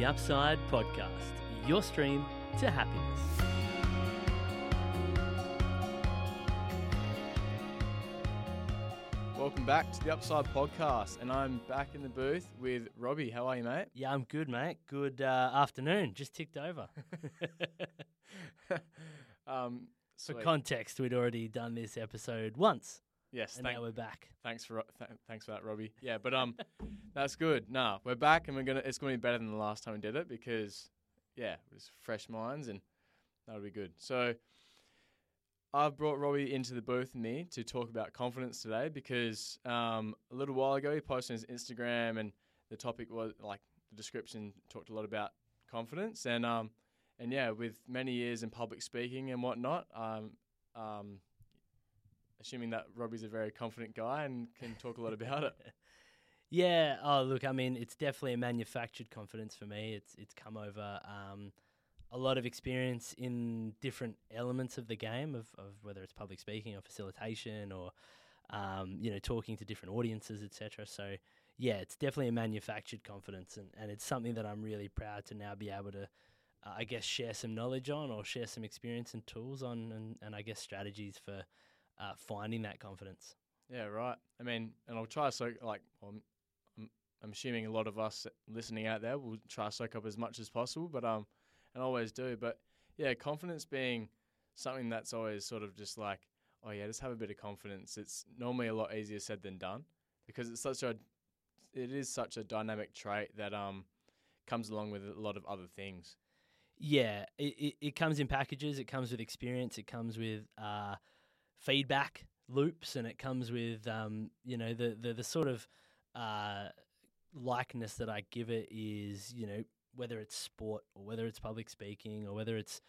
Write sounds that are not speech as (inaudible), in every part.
The Upside Podcast, your stream to happiness. Welcome back to the Upside Podcast, and I'm back in the booth with Robbie. How are you, mate? Yeah, I'm good, mate. Good uh, afternoon. Just ticked over. (laughs) (laughs) um, For sweet. context, we'd already done this episode once, yes, and thank- now we're back. thanks for th- thanks for that, Robbie. Yeah, but um, (laughs) that's good. Nah, we're back, and we're gonna. It's gonna be better than the last time we did it because, yeah, it was fresh minds, and that'll be good. So, I've brought Robbie into the booth with me to talk about confidence today because um, a little while ago he posted on his Instagram, and the topic was like the description talked a lot about confidence, and um, and yeah, with many years in public speaking and whatnot, um, um, assuming that Robbie's a very confident guy and can talk a lot about it. (laughs) Yeah. Oh, look. I mean, it's definitely a manufactured confidence for me. It's it's come over um, a lot of experience in different elements of the game of, of whether it's public speaking or facilitation or um, you know talking to different audiences, etc. So yeah, it's definitely a manufactured confidence, and, and it's something that I'm really proud to now be able to. Uh, I guess share some knowledge on, or share some experience and tools on, and, and I guess strategies for uh, finding that confidence. Yeah, right. I mean, and I'll try to soak like I'm, I'm I'm assuming a lot of us listening out there will try to soak up as much as possible, but um, and always do. But yeah, confidence being something that's always sort of just like, oh yeah, just have a bit of confidence. It's normally a lot easier said than done because it's such a, it is such a dynamic trait that um, comes along with a lot of other things. Yeah, it, it, it comes in packages. It comes with experience. It comes with uh, feedback loops, and it comes with um, you know the the, the sort of uh, likeness that I give it is you know whether it's sport or whether it's public speaking or whether it's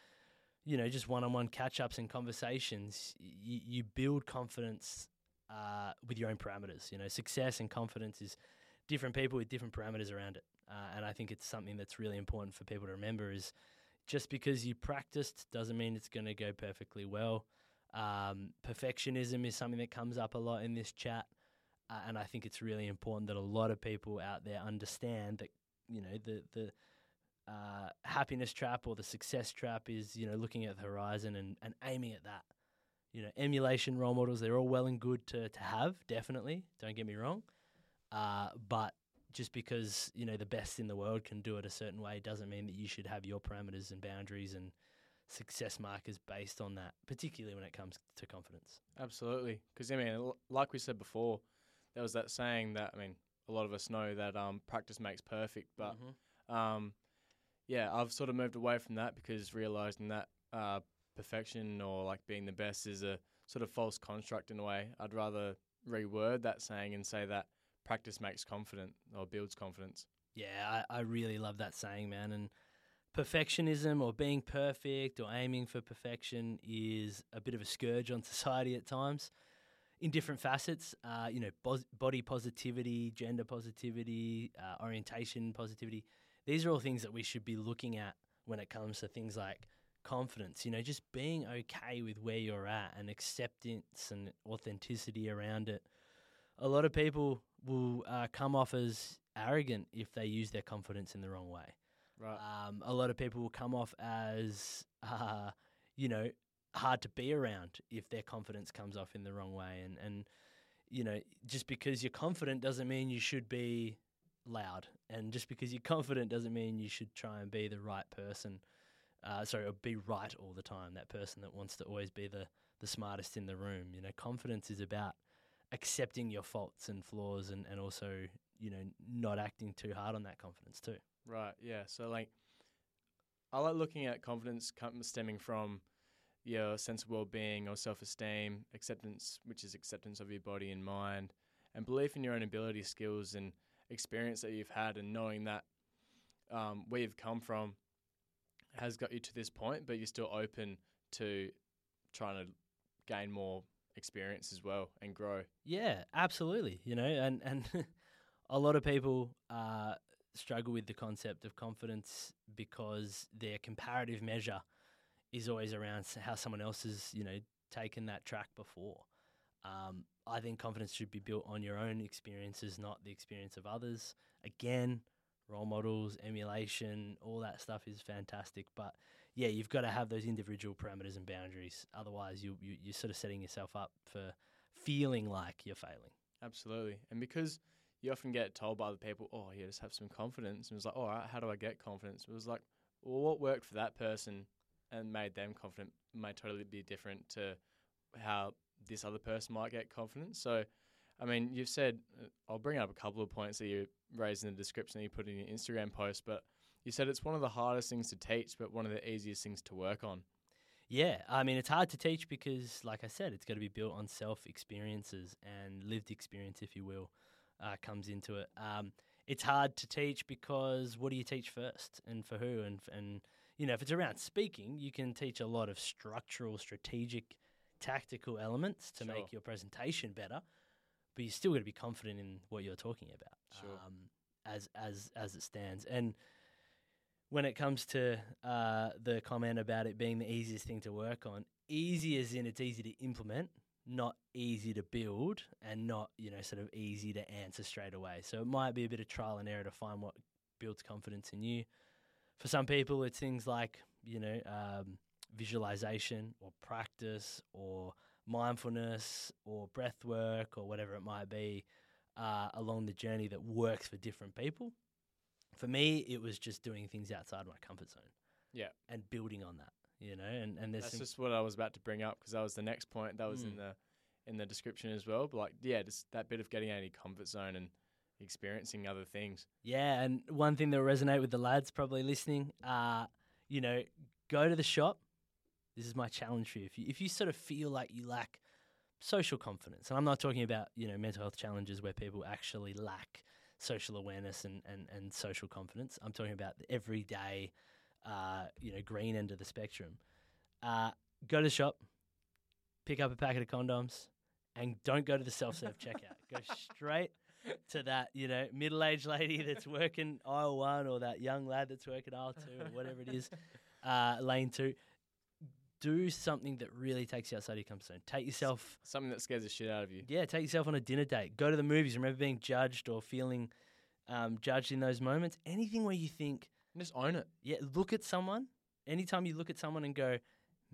you know just one-on-one catch-ups and conversations. You, you build confidence uh, with your own parameters. You know, success and confidence is different people with different parameters around it, uh, and I think it's something that's really important for people to remember is just because you practiced doesn't mean it's going to go perfectly well. Um, perfectionism is something that comes up a lot in this chat, uh, and I think it's really important that a lot of people out there understand that you know the the uh, happiness trap or the success trap is you know looking at the horizon and, and aiming at that. You know, emulation role models they're all well and good to to have, definitely. Don't get me wrong, uh, but just because you know the best in the world can do it a certain way doesn't mean that you should have your parameters and boundaries and success markers based on that, particularly when it comes to confidence. Absolutely, because I mean, like we said before, there was that saying that I mean, a lot of us know that um, practice makes perfect, but Mm-hmm. um, yeah, I've sort of moved away from that because realizing that uh, perfection or like being the best is a sort of false construct in a way. I'd rather reword that saying and say that practice makes confident or builds confidence. Yeah, I, I really love that saying, man. And perfectionism or being perfect or aiming for perfection is a bit of a scourge on (laughs) society at times in different facets. Uh, you know, bos- body positivity, gender positivity, uh, orientation positivity. These are all things that we should be looking at when it comes to things like confidence. You know, just being okay with where you're at and acceptance and authenticity around it. A lot of people will uh, come off as arrogant if they use their confidence in the wrong way. Right. Um, a lot of people will come off as, uh, you know, hard to be around if their confidence comes off in the wrong way. And, and, you know, just because you're confident doesn't mean you should be loud. And just because you're confident doesn't mean you should try and be the right person. Uh, sorry, or be right all the time. That person that wants to always be the, the smartest in the room. You know, confidence is about accepting your faults and flaws and, and also, you know, not acting too hard on that confidence too. Right. Yeah. So like, I like looking at confidence stemming from your sense of well-being or self-esteem, acceptance, which is acceptance of your body and mind, and belief in your own ability, skills, and experience that you've had, and knowing that um, where you've come from has got you to this point, but you're still open to trying to gain more experience as well and grow. Yeah, absolutely. You know, and and (laughs) a lot of people uh, struggle with the concept of confidence because their comparative measure is always around how someone else has, you know, taken that track before. Um, I think confidence should be built on your own experiences, not the experience of others. Again, role models, emulation, all that stuff is fantastic. But yeah, you've got to have those individual parameters and boundaries. Otherwise, you, you you're sort of setting yourself up for feeling like you're failing. Absolutely. And because you often get told by other people, oh, yeah, just have some confidence. And it was like, all right, how do I get confidence? It was like, well, what worked for that person and made them confident may totally be different to how this other person might get confidence. So, I mean, you've said, uh, I'll bring up a couple of points that you raised in the description that you put in your Instagram post, but you said it's one of the hardest things to teach, but one of the easiest things to work on. Yeah, I mean, it's hard to teach because, like I said, it's got to be built on self experiences and lived experience, if you will, uh, comes into it. Um, it's hard to teach because what do you teach first and for who? And, and, you know, if it's around speaking, you can teach a lot of structural, strategic, tactical elements to Sure. make your presentation better, but you still got to be confident in what you're talking about. Sure. Um, as as as it stands, and when it comes to uh, the comment about it being the easiest thing to work on, easy as in it's easy to implement, not easy to build, and not you know sort of easy to answer straight away. So it might be a bit of trial and error to find what builds confidence in you. For some people, it's things like you know um, visualization or practice or mindfulness or breath work or whatever it might be uh, along the journey that works for different people. For me, it was just doing things outside my comfort zone. Yeah. And building on that, you know, and, and there's That's just what I was about to bring up because that was the next point that was in Mm. the in the description as well. But like, yeah, just that bit of getting out of your comfort zone and experiencing other things. Yeah, and one thing that will resonate with the lads probably listening, uh, you know, go to the shop. This is my challenge for you. If you if you sort of feel like you lack social confidence, and I'm not talking about you know mental health challenges where people actually lack social awareness and and, and social confidence. I'm talking about the everyday, uh, you know, green end of the spectrum. Uh, go to the shop, pick up a packet of condoms, and don't go to the self serve (laughs) checkout. Go straight to that, you know, middle aged lady that's working aisle one or that young lad that's working aisle two or whatever it is, (laughs) uh, lane two. Do something that really takes you outside your comfort zone. Take yourself, Something that scares the shit out of you. yeah, take yourself on a dinner date. Go to the movies. Remember being judged or feeling um, judged in those moments. Anything where you think, just own it. yeah, look at someone. Anytime you look at someone and go,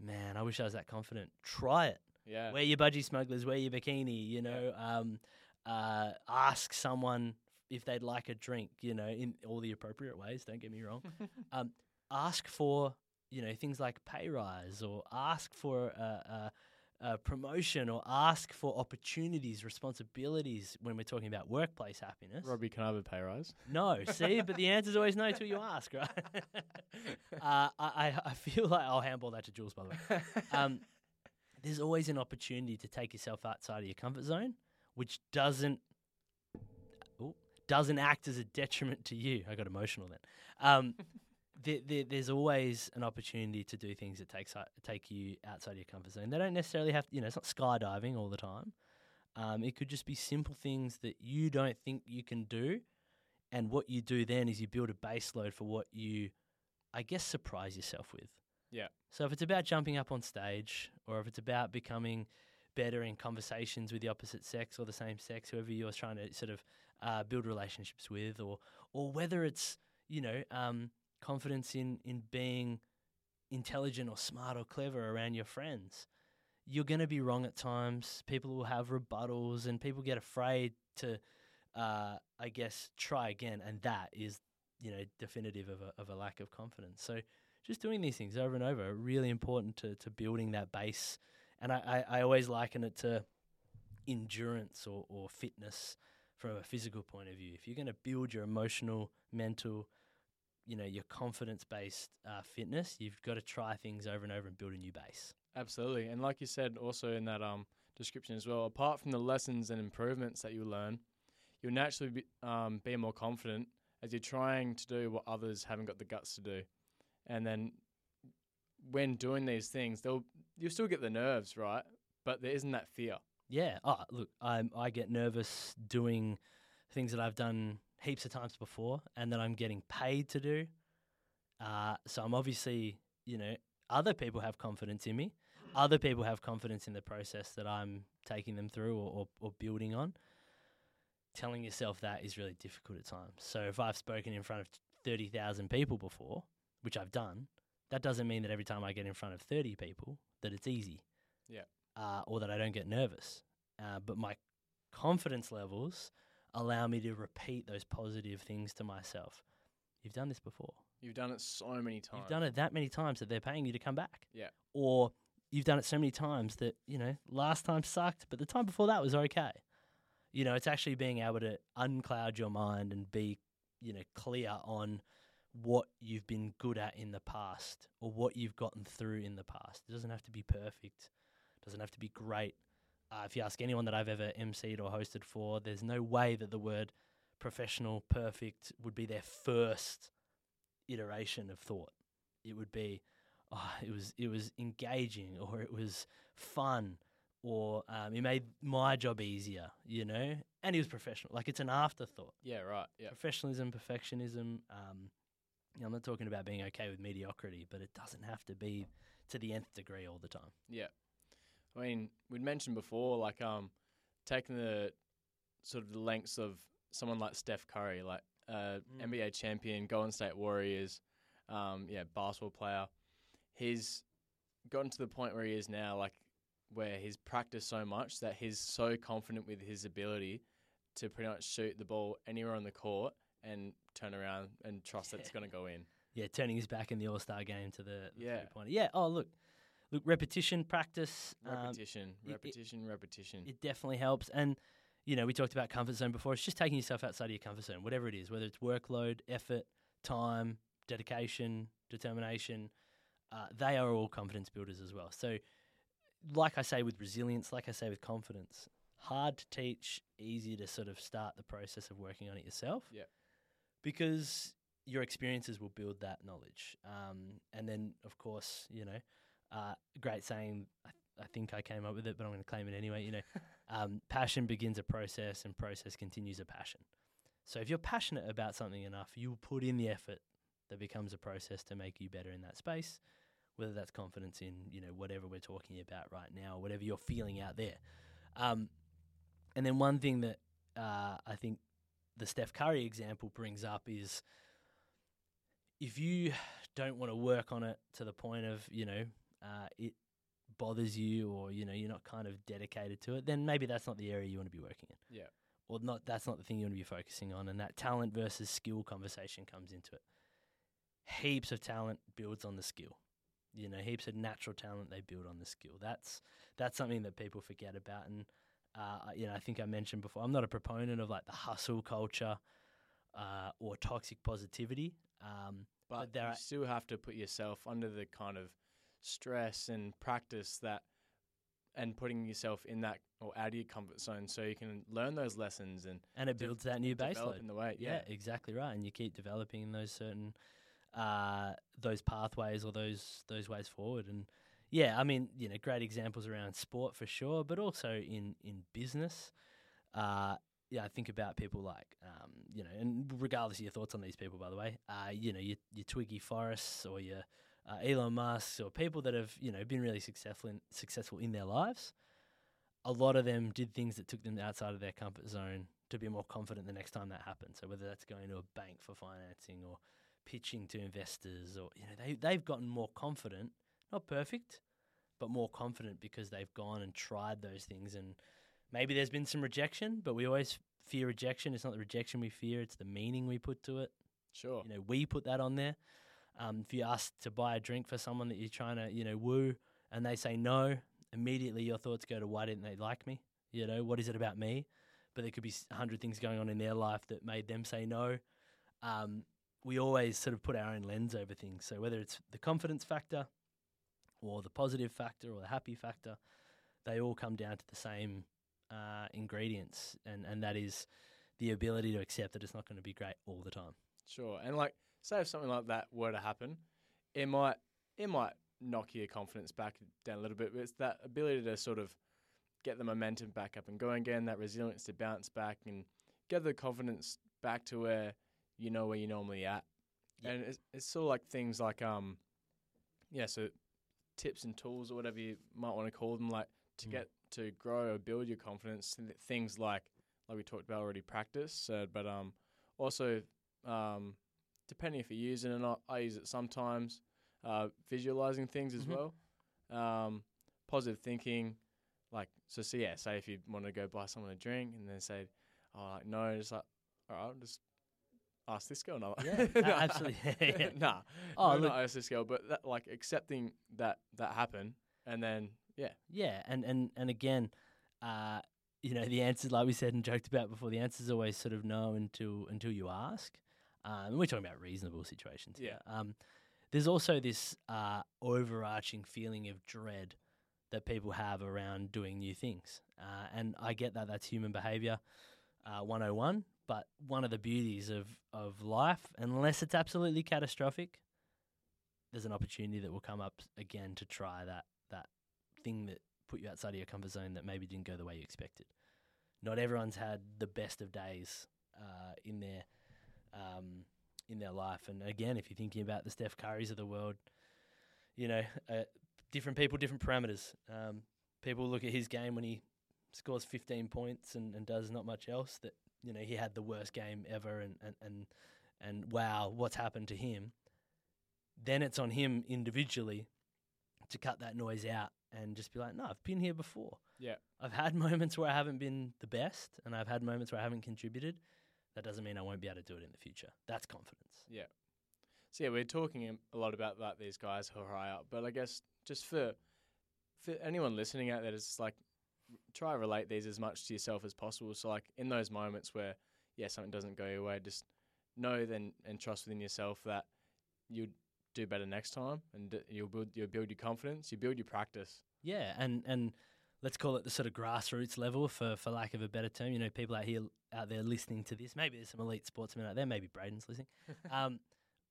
man, I wish I was that confident. Try it. Yeah. Wear your budgie smugglers, wear your bikini, you know, um, uh, ask someone if they'd like a drink, you know, in all the appropriate ways, don't get me wrong. (laughs) um, ask for, you know, things like pay rise or ask for a, a, a promotion or ask for opportunities, responsibilities when we're talking about workplace happiness. Robbie, can I have a pay rise? No, see, but the answer's always no till you ask, right? (laughs) uh, I, I I feel like I'll handball that to Jules, by the way um, there's always an opportunity to take yourself outside of your comfort zone, which doesn't ooh, doesn't act as a detriment to you. I got emotional then. Um, there, there, there's always an opportunity to do things that takes take you outside your comfort zone. They don't necessarily have, to, you know, it's not skydiving all the time. Um, it could just be simple things that you don't think you can do, and what you do then is you build a base load for what you, I guess, surprise yourself with. Yeah. So if it's about jumping up on stage, or if it's about becoming better in conversations with the opposite sex or the same sex, whoever you're trying to sort of uh, build relationships with, or or whether it's you know um, confidence in in being intelligent or smart or clever around your friends, you're going to be wrong at times. People will have rebuttals, and people get afraid to, uh, I guess, try again, and that is you know definitive of a, of a lack of confidence. So just doing these things over and over are really important to, to building that base. And I, I, I always liken it to endurance or, or fitness from a physical point of view. If you're going to build your emotional, mental, you know, your confidence based uh, fitness, you've got to try things over and over and build a new base. Absolutely. And like you said also in that um, description as well, apart from the lessons and improvements that you learn, you'll naturally be, um, be more confident as you're trying to do what others haven't got the guts to do. And then when doing these things, they'll you'll still get the nerves, right? But there isn't that fear. Yeah. Oh, look, I'm, I get nervous doing things that I've done heaps of times before and that I'm getting paid to do. Uh, so I'm obviously, you know, other people have confidence in me. Other people have confidence in the process that I'm taking them through or, or, or building on. telling yourself that is really difficult at times. So if I've spoken in front of 30,000 people before, which I've done, that doesn't mean that every time I get in front of 30 people that it's easy. Yeah. Uh, or that I don't get nervous. Uh, but my confidence levels allow me to repeat those positive things to myself. You've done this before. You've done it so many times. You've done it that many times that they're paying you to come back. Yeah. Or you've done it so many times that, you know, last time sucked, but the time before that was okay. You know, it's actually being able to uncloud your mind and be, you know, clear on what you've been good at in the past or what you've gotten through in the past. It doesn't have to be perfect. It doesn't have to be great. Uh, if you ask anyone that I've ever emceed or hosted for, there's no way that the word professional, perfect would be their first iteration of thought. It would be, oh, it was it was engaging, or it was fun, or um, it made my job easier, you know. And he was professional. Like it's an afterthought. Yeah, right. Yeah. Professionalism, perfectionism. Um, you know, I'm not talking about being okay with mediocrity, but it doesn't have to be to the nth degree all the time. Yeah. I mean, we'd mentioned before, like um, taking the sort of the lengths of someone like Steph Curry, like uh, Mm. NBA champion, Golden State Warriors, um, yeah, basketball player. He's gotten to the point where he is now, like where he's practiced so much that he's so confident with his ability to pretty much shoot the ball anywhere on the court and turn around and trust that it's (laughs) going to go in. Yeah, turning his back in the All Star game to the, the Yeah. three pointer. Yeah. Oh, look, look, repetition, practice. um, Repetition, it- it- repetition, repetition. it definitely helps. And you know, we talked about comfort zone before. It's just taking yourself outside of your comfort zone, whatever it is, whether it's workload, effort, time, dedication, determination. Uh, they are all confidence builders as well. So, like I say with resilience, like I say with confidence, hard to teach, easy to sort of start the process of working on it yourself. Yeah. Because your experiences will build that knowledge. Um, and then, of course, you know, uh, great saying. I, I think I came up with it, but I'm going to claim it anyway. You know, (laughs) um, passion begins a process, and process continues a passion. So if you're passionate about something enough, you'll put in the effort that becomes a process to make you better in that space. Whether that's confidence in you know whatever we're talking about right now, whatever you're feeling out there. Um, and then one thing that uh, I think the Steph Curry example brings up is if you don't want to work on it to the point of you know uh, it bothers you or you know you're not kind of dedicated to it, then maybe that's not the area you want to be working in. Yeah. Or not that's not the thing you want to be focusing on and that talent versus skill conversation comes into it. Heaps of talent builds on the skill. You know, heaps of natural talent they build on the skill. That's that's something that people forget about and uh, you know, I think I mentioned before, I'm not a proponent of like the hustle culture uh, or toxic positivity. Um, but, but there you are- still have to put yourself under the kind of stress and practice that and putting yourself in that or out of your comfort zone so you can learn those lessons and and it de- builds that new baseline. in the way. Yeah, exactly right. And you keep developing those certain uh, those pathways or those those ways forward. And yeah, I mean, you know, great examples around sport for sure, but also in in business. Uh, yeah, I think about people like, um, you know, and regardless of your thoughts on these people, by the way, uh, you know, your, your Twiggy Forrests or your uh, Elon Musk or people that have, you know, been really successful in, successful in their lives. A lot of them did things that took them outside of their comfort zone to be more confident the next time that happens. So whether that's going to a bank for financing or pitching to investors or you know they they've gotten more confident, not perfect, but more confident because they've gone and tried those things and maybe there's been some rejection, but we always fear rejection. It's not the rejection we fear, it's the meaning we put to it. Sure. You know, we put that on there. Um, if you ask to buy a drink for someone that you're trying to, you know, woo and they say no, immediately your thoughts go to why didn't they like me? You know, what is it about me? But there could be a hundred things going on in their life that made them say no. Um, we always sort of put our own lens over things. So whether it's the confidence factor or the positive factor or the happy factor, they all come down to the same uh, ingredients, and, and that is the ability to accept that it's not going to be great all the time. Sure. And like say if something like that were to happen, it might it might knock your confidence back down a little bit, but it's that ability to sort of get the momentum back up and going again, that resilience to bounce back and get the confidence back to where you know where you're normally at. Yeah. And it's, it's sort of like things like um yeah, so tips and tools or whatever you might want to call them, like to Mm. get to grow or build your confidence. th- Things like like we talked about already, practice. Uh, but um, also um, depending if you're using it or not, I use it sometimes. Uh, visualizing things as Mhm. well. Um, positive thinking, like so. So yeah, say if you want to go buy someone a drink and then say, "Oh, like, no," just like, all right, I'll just ask this girl. No, Yeah, a- (laughs) absolutely. Yeah. (laughs) (laughs) nah, Oh, no, look- not ask this girl, but that, like accepting that that happened, and then yeah, Yeah, and and and again, uh, you know, the answer, like we said and joked about before, the answer is always sort of no until until you ask. Um, we're talking about reasonable situations. here. Um, there's also this uh, overarching feeling of dread that people have around doing new things, uh, and I get that that's human behavior, uh, 101. But one of the beauties of of life, unless it's absolutely catastrophic, there's an opportunity that will come up again to try that that thing that put you outside of your comfort zone that maybe didn't go the way you expected. Not everyone's had the best of days uh, in their um, in their life, and again, if you're thinking about the Steph Currys of the world, you know, uh, different people, different parameters. Um, people look at his game when he scores 15 points and, and does not much else. That you know he had the worst game ever, and and and, and wow, what's happened to him? Then it's on him individually to cut that noise out and just be like, no, I've been here before. Yeah. I've had (laughs) moments where I haven't been the best, and I've had moments where I haven't contributed. That doesn't mean I won't be able to do it in the future. That's confidence. Yeah. So yeah, we're talking a- lot about that these guys who are high up, but I guess just for for anyone listening out there, it's like try to relate these as much to yourself as possible. So like in those moments where yeah something doesn't go your way, just know then and trust within yourself that you'll do better next time, and you'll build you'll build your confidence, you build your practice. Yeah, and and let's call it the sort of grassroots level for for lack of a better term. You know, people out here out there listening to this. Maybe there's some elite sportsmen out there. Maybe Braden's listening, (laughs) um,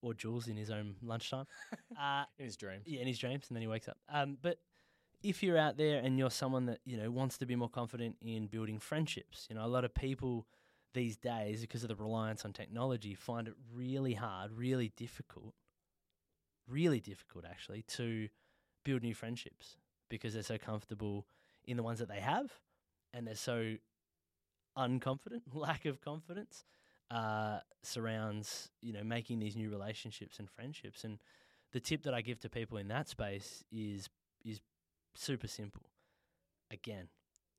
or Jules in his own lunchtime. (laughs) Uh, In his dreams. yeah, in his dreams, and then he wakes up. Um, but if you're out there and you're someone that you know wants to be more confident in building friendships, you know, a lot of people these days, because of the reliance on technology, find it really hard, really difficult, really difficult actually to build new friendships because they're so comfortable in the ones that they have, and they're so unconfident, (laughs) lack of confidence uh, surrounds you know making these new relationships and friendships and the tip that I give to people in that space is is super simple. Again,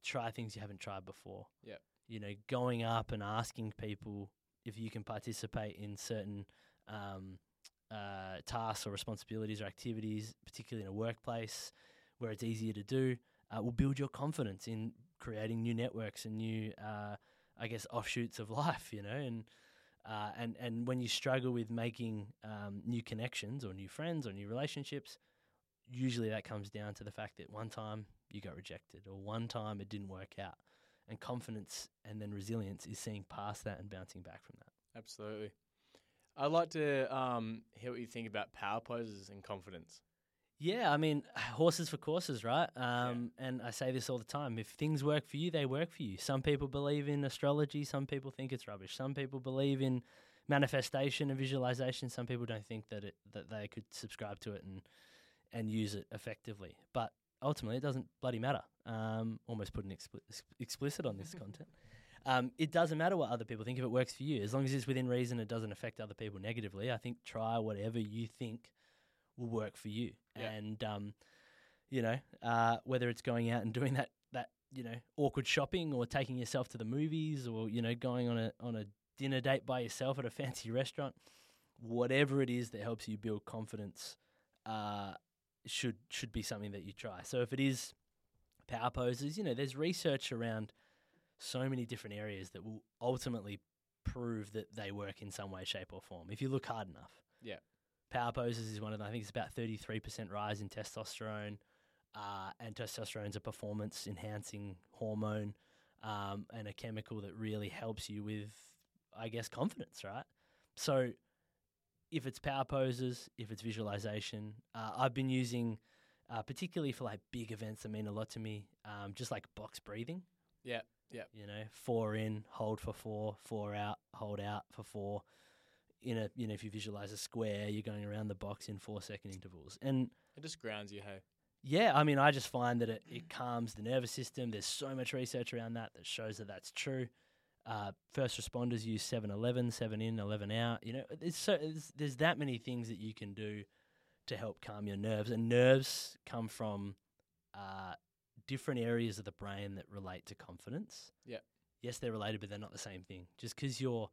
try things you haven't tried before. Yep. You know, going up and asking people if you can participate in certain um, uh, tasks or responsibilities or activities, particularly in a workplace where it's easier to do, uh, will build your confidence in creating new networks and new, uh, I guess, offshoots of (laughs) life. You know, and uh, and and when you struggle with making um, new connections or new friends or new relationships, usually that comes down to the fact that one time you got rejected or one time it didn't work out. And confidence and then resilience is seeing past that and bouncing back from that. Absolutely. I'd like to um, hear what you think about power poses and confidence. Yeah, I mean, (sighs) horses for courses, right? Um, And I say this all the time. If things work for you, they work for you. Some people believe in astrology. Some people think it's rubbish. Some people believe in manifestation and visualization. Some people don't think that it that they could subscribe to it and and use it effectively. But ultimately, it doesn't bloody matter. Um, almost put an expli- explicit on this (laughs) content. Um, it doesn't matter what other people think if it works for you, as long as it's within reason. It doesn't affect other people negatively. I think try whatever you think will work for you, Yeah. and um, you know uh, whether it's going out and doing that that you know awkward shopping or taking yourself to the movies or you know going on a on a dinner date by yourself at a (laughs) fancy restaurant, whatever it is that helps you build confidence. Uh, should should be something that you try. So if it is power poses, you know, there's research around so many different areas that will ultimately prove that they work in some way, shape, or form if you look hard enough. Yeah. Power poses is one of them. I think it's about 33% rise in testosterone. Uh, and testosterone's a performance enhancing hormone um, and a chemical that really helps you with, I guess, confidence, right? So if it's power poses, if it's visualization, uh, I've been using, uh, particularly for like big events that mean a lot to me, um, just like box breathing. Yeah, yeah. You know, four in, hold for four, four out, hold out for four. In a, you know, if you visualize a square, you're going around the box in four second intervals. And It just grounds you, hey. yeah, I mean, I just find that it, it calms the nervous system. There's so much research around that that shows that that's true. Uh, first responders use 7 11, 7 in, 11 out. You know, there's, so, there's, there's that many things that you can do to help calm your nerves. And nerves come from uh, different areas of the brain that relate to confidence. Yep. Yes, they're related, but they're not the same thing. Just because you're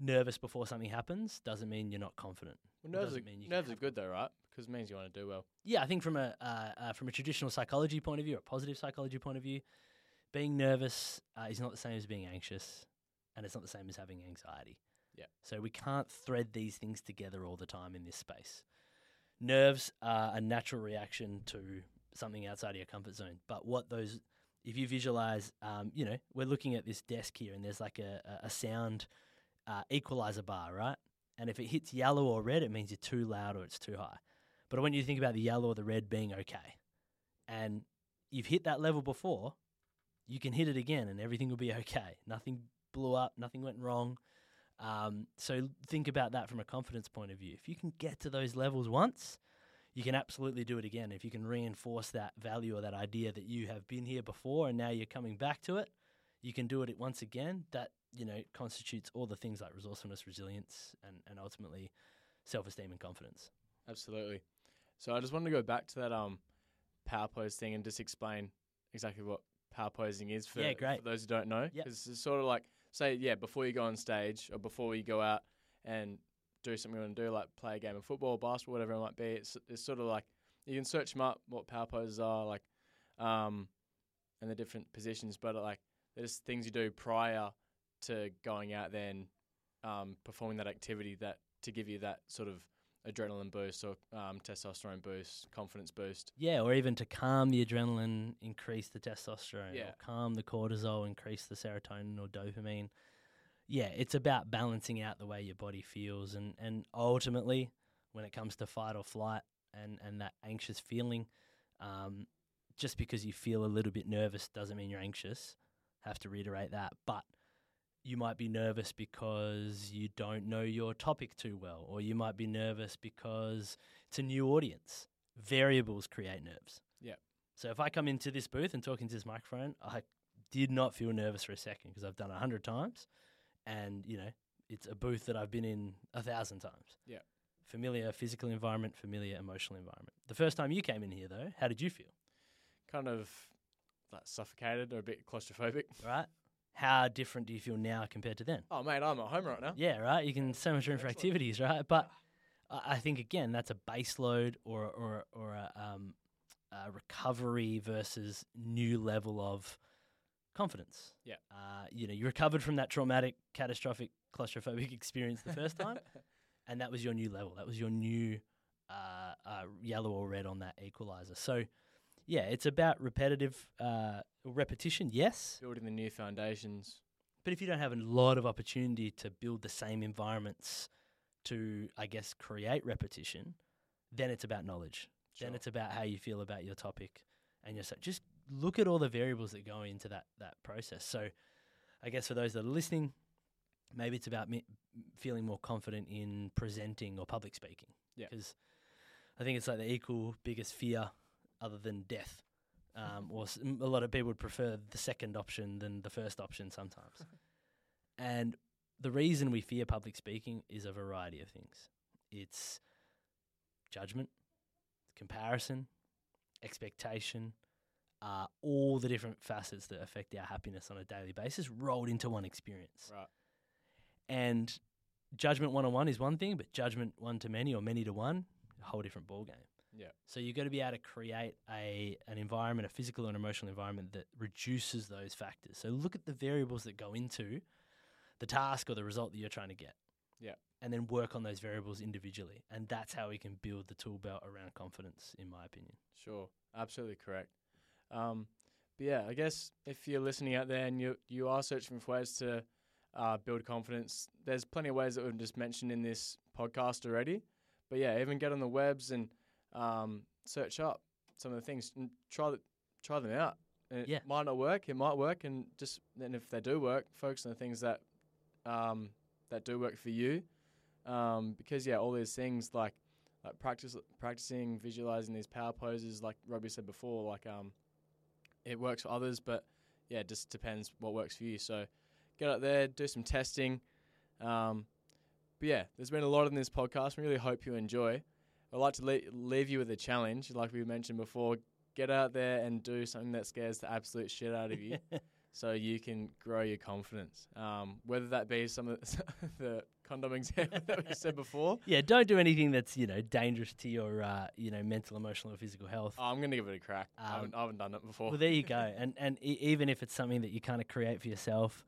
nervous before something happens doesn't mean you're not confident. Well, nerves are, mean you nerves are good though, right? Because it means you want to do well. yeah, I think from a uh, uh, from a traditional psychology point of view, or a positive psychology point of view, being nervous uh, is not the same as being anxious, and it's not the same as having anxiety. Yeah. So we can't thread these things together all the time in this space. Nerves are a natural reaction to something outside of your comfort zone, but what those, if you visualize, um, you know, we're looking at this desk here, and there's like a, a sound uh, equalizer bar, right? And if it hits yellow or red, it means you're too loud or it's too high. But when you to think about the yellow or the red being okay, and you've hit that level before, you can hit it again and everything will be okay. Nothing blew up, nothing went wrong. Um, so think about that from a confidence point of view. If you can get to those levels once, you can absolutely do it again. If you can reinforce that value or that idea that you have been here before and now you're coming back to it, you can do it once again. That you know constitutes all the things like resourcefulness, resilience, and and ultimately self-esteem and confidence. Absolutely. So I just wanted to go back to that um power pose thing and just explain exactly what power posing is for, Yeah, great. for those who don't know. Yep. it's sort of like say yeah before you go on stage or before you go out and do something you want to do like play a game of football, basketball, whatever it might be. It's it's sort of like you can search them up what power poses are like um and the different positions, but like they're things you do prior to going out there and um, performing that activity that to give you that sort of adrenaline boost or um, testosterone boost, confidence boost. Yeah, or even to calm the adrenaline, increase the testosterone, Yeah. or calm the cortisol, increase the serotonin or dopamine. Yeah, it's about balancing out the way your body feels, and and ultimately, when it comes to fight or flight and and that anxious feeling, um, just because you feel a little bit nervous doesn't mean you're anxious. Have to reiterate that, but you might be nervous because you don't know your topic too well, or you might be nervous because it's a new audience. Variables create nerves. Yep. So if I come into this booth and talk into this microphone, I did not feel nervous for a second because I've done it a hundred times, and you know it's a booth that I've been in a thousand times. Yeah. Familiar physical environment, familiar emotional environment. The first time you came in here, though, how did you feel? Kind of like suffocated or a bit claustrophobic. Right? How different do you feel now compared to then? Oh mate, I'm at home right now. Yeah, right. You can so much room for Excellent. activities, right? But I I think again, that's a base load or or or a, um, a recovery versus new level of confidence. Yeah. Uh, you know, you recovered from that traumatic, catastrophic, claustrophobic (laughs) experience the first time, (laughs) and that was your new level. That was your new uh, uh, yellow or red on that equalizer. So, yeah, it's about repetitive uh, repetition. Yes, Building the new foundations. but if you don't have a lot of opportunity to build the same environments to, I guess, create repetition, then it's about knowledge. Then it's about how you feel about your topic and your so just look at all the variables that go into that that process. So, I guess for those that are listening, maybe it's about me feeling more confident in presenting or public speaking. Yeah. Because I think it's like the equal biggest fear other than death. Um, or s- a lot of people would prefer the second option than the first option sometimes. (laughs) and the reason we fear public speaking is a variety of things. It's judgment, comparison, expectation, uh, all the different facets that affect our happiness on a daily basis rolled into one experience. Right. And judgment one on one is one thing, but judgment one to many or many to one, a whole different ballgame. Yeah. So you've got to be able to create a an environment, a physical and emotional environment that reduces those factors. So look at the variables that go into the task or the result that you're trying to get. Yeah. And then work on those variables individually. And that's how we can build the tool belt around confidence, in my opinion. Sure, absolutely correct. Um, but yeah, I guess if you're listening out there and you you are searching for ways to uh, build confidence, there's plenty of ways that we've just mentioned in this podcast already. But yeah, even get on the webs and um, search up some of the things and try th- try them out. And it Yeah. might not work, it might work, and just then if they do work, focus on the things that um, that do work for you. Um, because yeah, all these things like like practice practicing visualizing these power poses like Robbie said before like um it works for others but yeah it just depends what works for you so get out there, do some testing. Um, but yeah, there's been a lot in this podcast. We really hope you enjoy. I'd like to le- leave you with a challenge, like we mentioned before. Get out there and do something that scares the absolute shit out of you, (laughs) so you can grow your confidence. Um, whether that be some of the, (laughs) the condom example (laughs) that we said before. Yeah, don't do anything that's you know dangerous to your uh, you know mental, emotional, or physical health. Oh, I'm gonna give it a crack. I, Um, haven't, I haven't done it before. Well, there you go. And and e- even if it's something that you kind of create for yourself,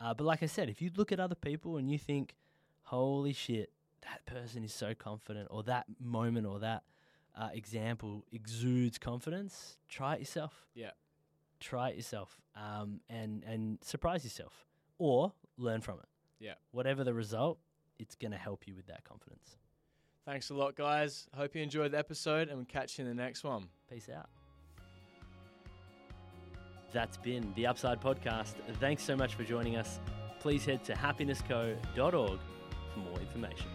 uh, but like I said, if you look at other people and you think, "Holy shit, that person is so confident," or that moment or that uh, example exudes confidence, try it yourself. Yeah. Try it yourself, um, and and surprise yourself, or learn from it. Yeah. Whatever the result, it's going to help you with that confidence. Thanks a lot, guys. Hope you enjoyed the episode, and we'll catch you in the next one. Peace out. That's been the Upside Podcast. Thanks so much for joining us. Please head to happinessco.org for more information.